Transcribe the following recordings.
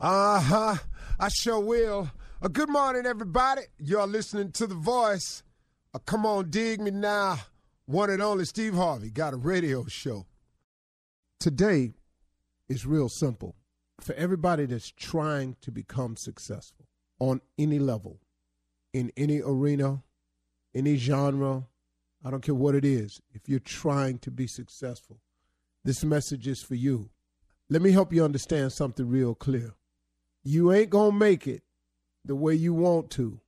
Uh huh. I sure will. Uh, good morning, everybody. You're listening to The Voice. Uh, come on, dig me now. One and only Steve Harvey got a radio show. Today is real simple for everybody that's trying to become successful on any level, in any arena, any genre. I don't care what it is. If you're trying to be successful, this message is for you. Let me help you understand something real clear. You ain't going to make it the way you want to,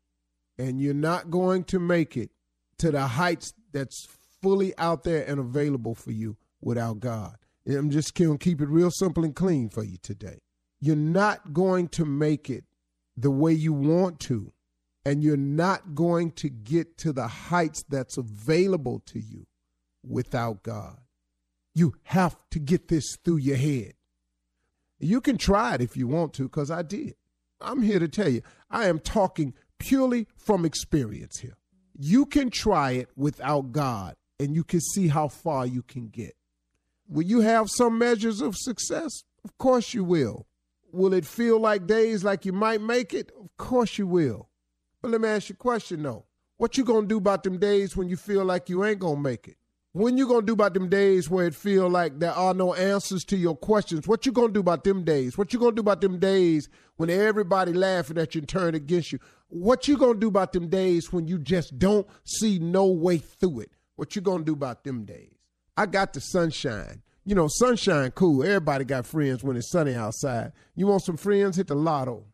and you're not going to make it to the heights that's fully out there and available for you without God. I'm just going to keep it real simple and clean for you today. You're not going to make it the way you want to, and you're not going to get to the heights that's available to you without God. You have to get this through your head. You can try it if you want to, because I did. I'm here to tell you, I am talking purely from experience here. You can try it without God, and you can see how far you can get. Will you have some measures of success? Of course you will. Will it feel like days like you might make it? Of course you will. But let me ask you a question though. What you gonna do about them days when you feel like you ain't gonna make it? When you gonna do about them days where it feel like there are no answers to your questions? What you gonna do about them days? What you gonna do about them days when everybody laughing at you and turn against you? What you gonna do about them days when you just don't see no way through it? What you gonna do about them days? I got the sunshine. You know, sunshine cool. Everybody got friends when it's sunny outside. You want some friends? Hit the lotto.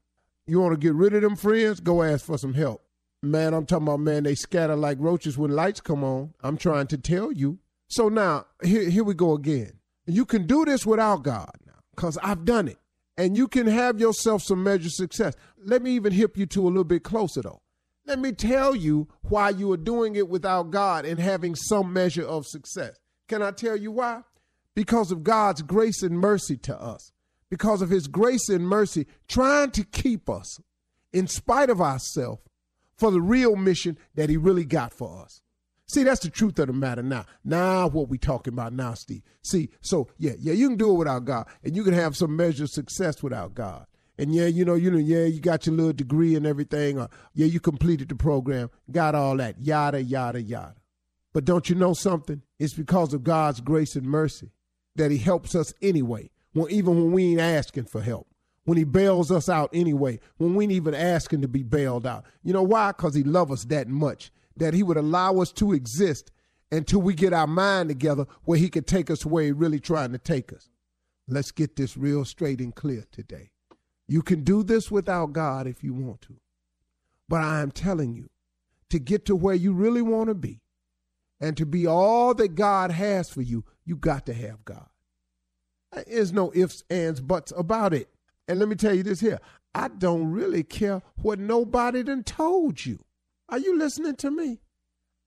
You want to get rid of them friends? Go ask for some help. Man, I'm talking about, man, they scatter like roaches when lights come on. I'm trying to tell you. So now, here, here we go again. You can do this without God now, because I've done it. And you can have yourself some measure success. Let me even hip you to a little bit closer, though. Let me tell you why you are doing it without God and having some measure of success. Can I tell you why? Because of God's grace and mercy to us. Because of his grace and mercy trying to keep us in spite of ourselves for the real mission that he really got for us. See, that's the truth of the matter now. Now, what we talking about now, Steve. See, so yeah, yeah, you can do it without God, and you can have some measure of success without God. And yeah, you know, you know, yeah, you got your little degree and everything, or yeah, you completed the program, got all that, yada, yada, yada. But don't you know something? It's because of God's grace and mercy that He helps us anyway, even when we ain't asking for help when he bails us out anyway, when we ain't even asking to be bailed out. You know why? Because he loves us that much, that he would allow us to exist until we get our mind together where he could take us where he really trying to take us. Let's get this real straight and clear today. You can do this without God if you want to. But I am telling you, to get to where you really want to be and to be all that God has for you, you got to have God. There's no ifs, ands, buts about it. And let me tell you this here I don't really care what nobody done told you. Are you listening to me?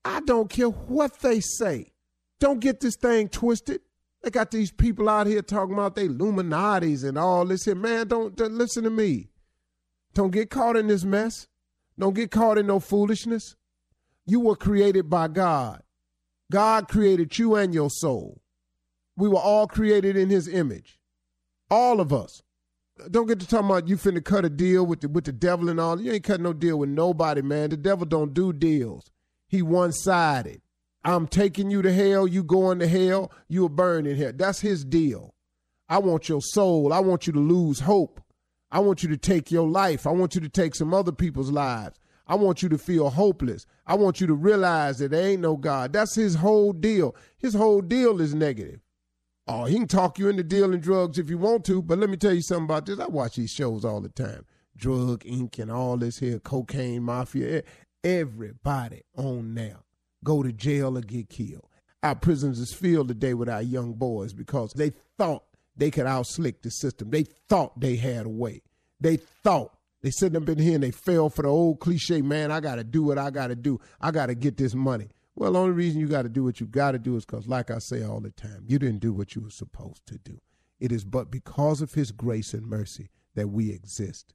I don't care what they say. Don't get this thing twisted. They got these people out here talking about they Illuminatis and all this here. Man, don't, don't listen to me. Don't get caught in this mess. Don't get caught in no foolishness. You were created by God. God created you and your soul. We were all created in his image. All of us don't get to talking about you finna cut a deal with the with the devil and all. You ain't cutting no deal with nobody, man. The devil don't do deals. He one sided. I'm taking you to hell. You going to hell. You are burning here. That's his deal. I want your soul. I want you to lose hope. I want you to take your life. I want you to take some other people's lives. I want you to feel hopeless. I want you to realize that there ain't no God. That's his whole deal. His whole deal is negative. Oh, he can talk you into dealing drugs if you want to, but let me tell you something about this. I watch these shows all the time. Drug Inc. and all this here, cocaine mafia. Everybody on now go to jail or get killed. Our prisons is filled today with our young boys because they thought they could outslick the system. They thought they had a way. They thought they sitting up in here and they fell for the old cliche, man, I gotta do what I gotta do. I gotta get this money. Well, the only reason you got to do what you got to do is because, like I say all the time, you didn't do what you were supposed to do. It is but because of His grace and mercy that we exist.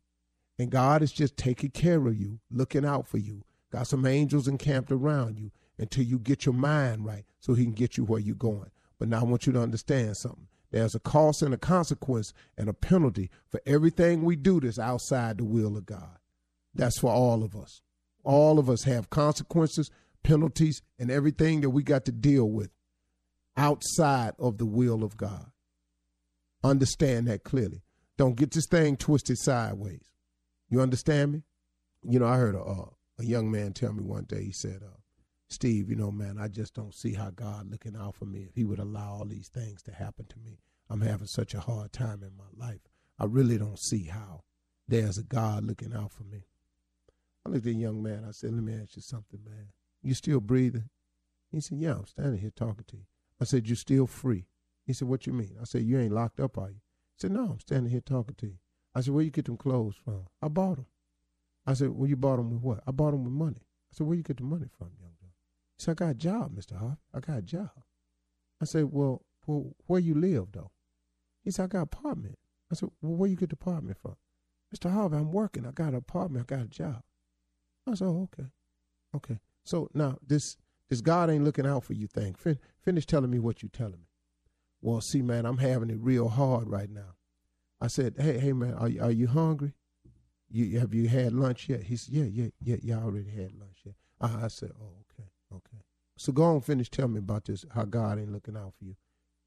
And God is just taking care of you, looking out for you. Got some angels encamped around you until you get your mind right so He can get you where you're going. But now I want you to understand something. There's a cost and a consequence and a penalty for everything we do that's outside the will of God. That's for all of us. All of us have consequences, penalties, and everything that we got to deal with outside of the will of God. Understand that clearly. Don't get this thing twisted sideways. You understand me? You know, I heard a, a young man tell me one day, he said, uh, Steve, you know, man, I just don't see how God looking out for me if he would allow all these things to happen to me. I'm having such a hard time in my life. I really don't see how there's a God looking out for me. I looked at the young man. I said, let me ask you something, man. You still breathing? He said, yeah, I'm standing here talking to you. I said, you're still free. He said, what you mean? I said, you ain't locked up, are you? He said, no, I'm standing here talking to you. I said, where you get them clothes from? I bought them. I said, well, you bought them with what? I bought them with money. I said, where you get the money from, young man? He said, I got a job, Mr. Harvey. I got a job. I said, well, well where you live, though? He said, I got an apartment. I said, well, where you get the apartment from? Mr. Harvey, I'm working. I got an apartment. I got a job. I said, oh, okay. Okay. So now this this God ain't looking out for you thing. Fin- finish telling me what you telling me. Well, see, man, I'm having it real hard right now. I said, hey, hey, man, are you, are you hungry? You have you had lunch yet? He said, yeah, yeah, yeah, yeah. I already had lunch yet. Uh, I said, oh, okay, okay. So go on, finish. telling me about this. How God ain't looking out for you.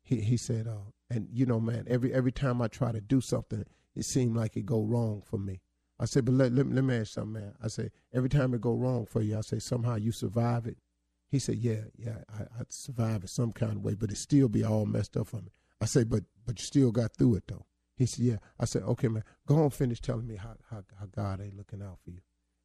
He he said, uh, and you know, man, every every time I try to do something, it seemed like it go wrong for me. I said, but let, let, let me ask something, man. I say, every time it go wrong for you, I say, somehow you survive it. He said, yeah, yeah, I, I survive it some kind of way, but it still be all messed up for me. I say, but but you still got through it though. He said, yeah. I said, okay, man, go on finish telling me how, how, how God ain't looking out for you.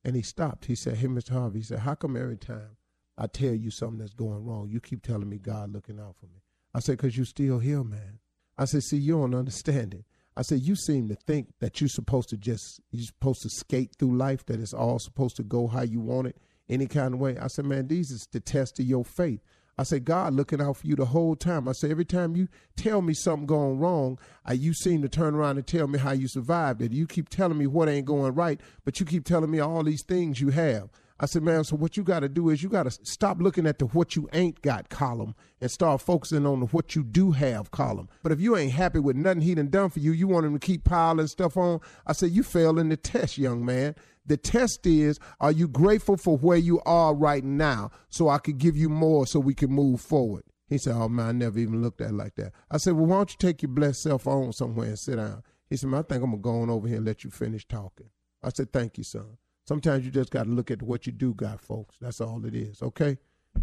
And he stopped. He said, hey, Mr. Harvey, he said, how come every time I tell you something that's going wrong, you keep telling me God looking out for me? I said, because you still here, man. I said, see, you don't understand it. I said, you seem to think that you're supposed to just, you're supposed to skate through life, that it's all supposed to go how you want it, any kind of way. I said, man, these is the test of your faith. I said, God looking out for you the whole time. I said, every time you tell me something going wrong, I, you seem to turn around and tell me how you survived it. You keep telling me what ain't going right, but you keep telling me all these things you have. I said, man, so what you got to do is you got to stop looking at the what you ain't got column and start focusing on the what you do have column. But if you ain't happy with nothing he done done for you, you want him to keep piling stuff on. I said, you fail in the test, young man. The test is, are you grateful for where you are right now so I could give you more so we can move forward? He said, oh man, I never even looked at it like that. I said, well, why don't you take your blessed self on somewhere and sit down? He said, man, I think I'm going to go on over here and let you finish talking. I said, thank you, son. Sometimes you just got to look at what you do got, folks. That's all it is, okay?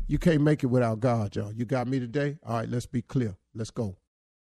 You can't make it without God, y'all. You got me today? All right, let's be clear. Let's go.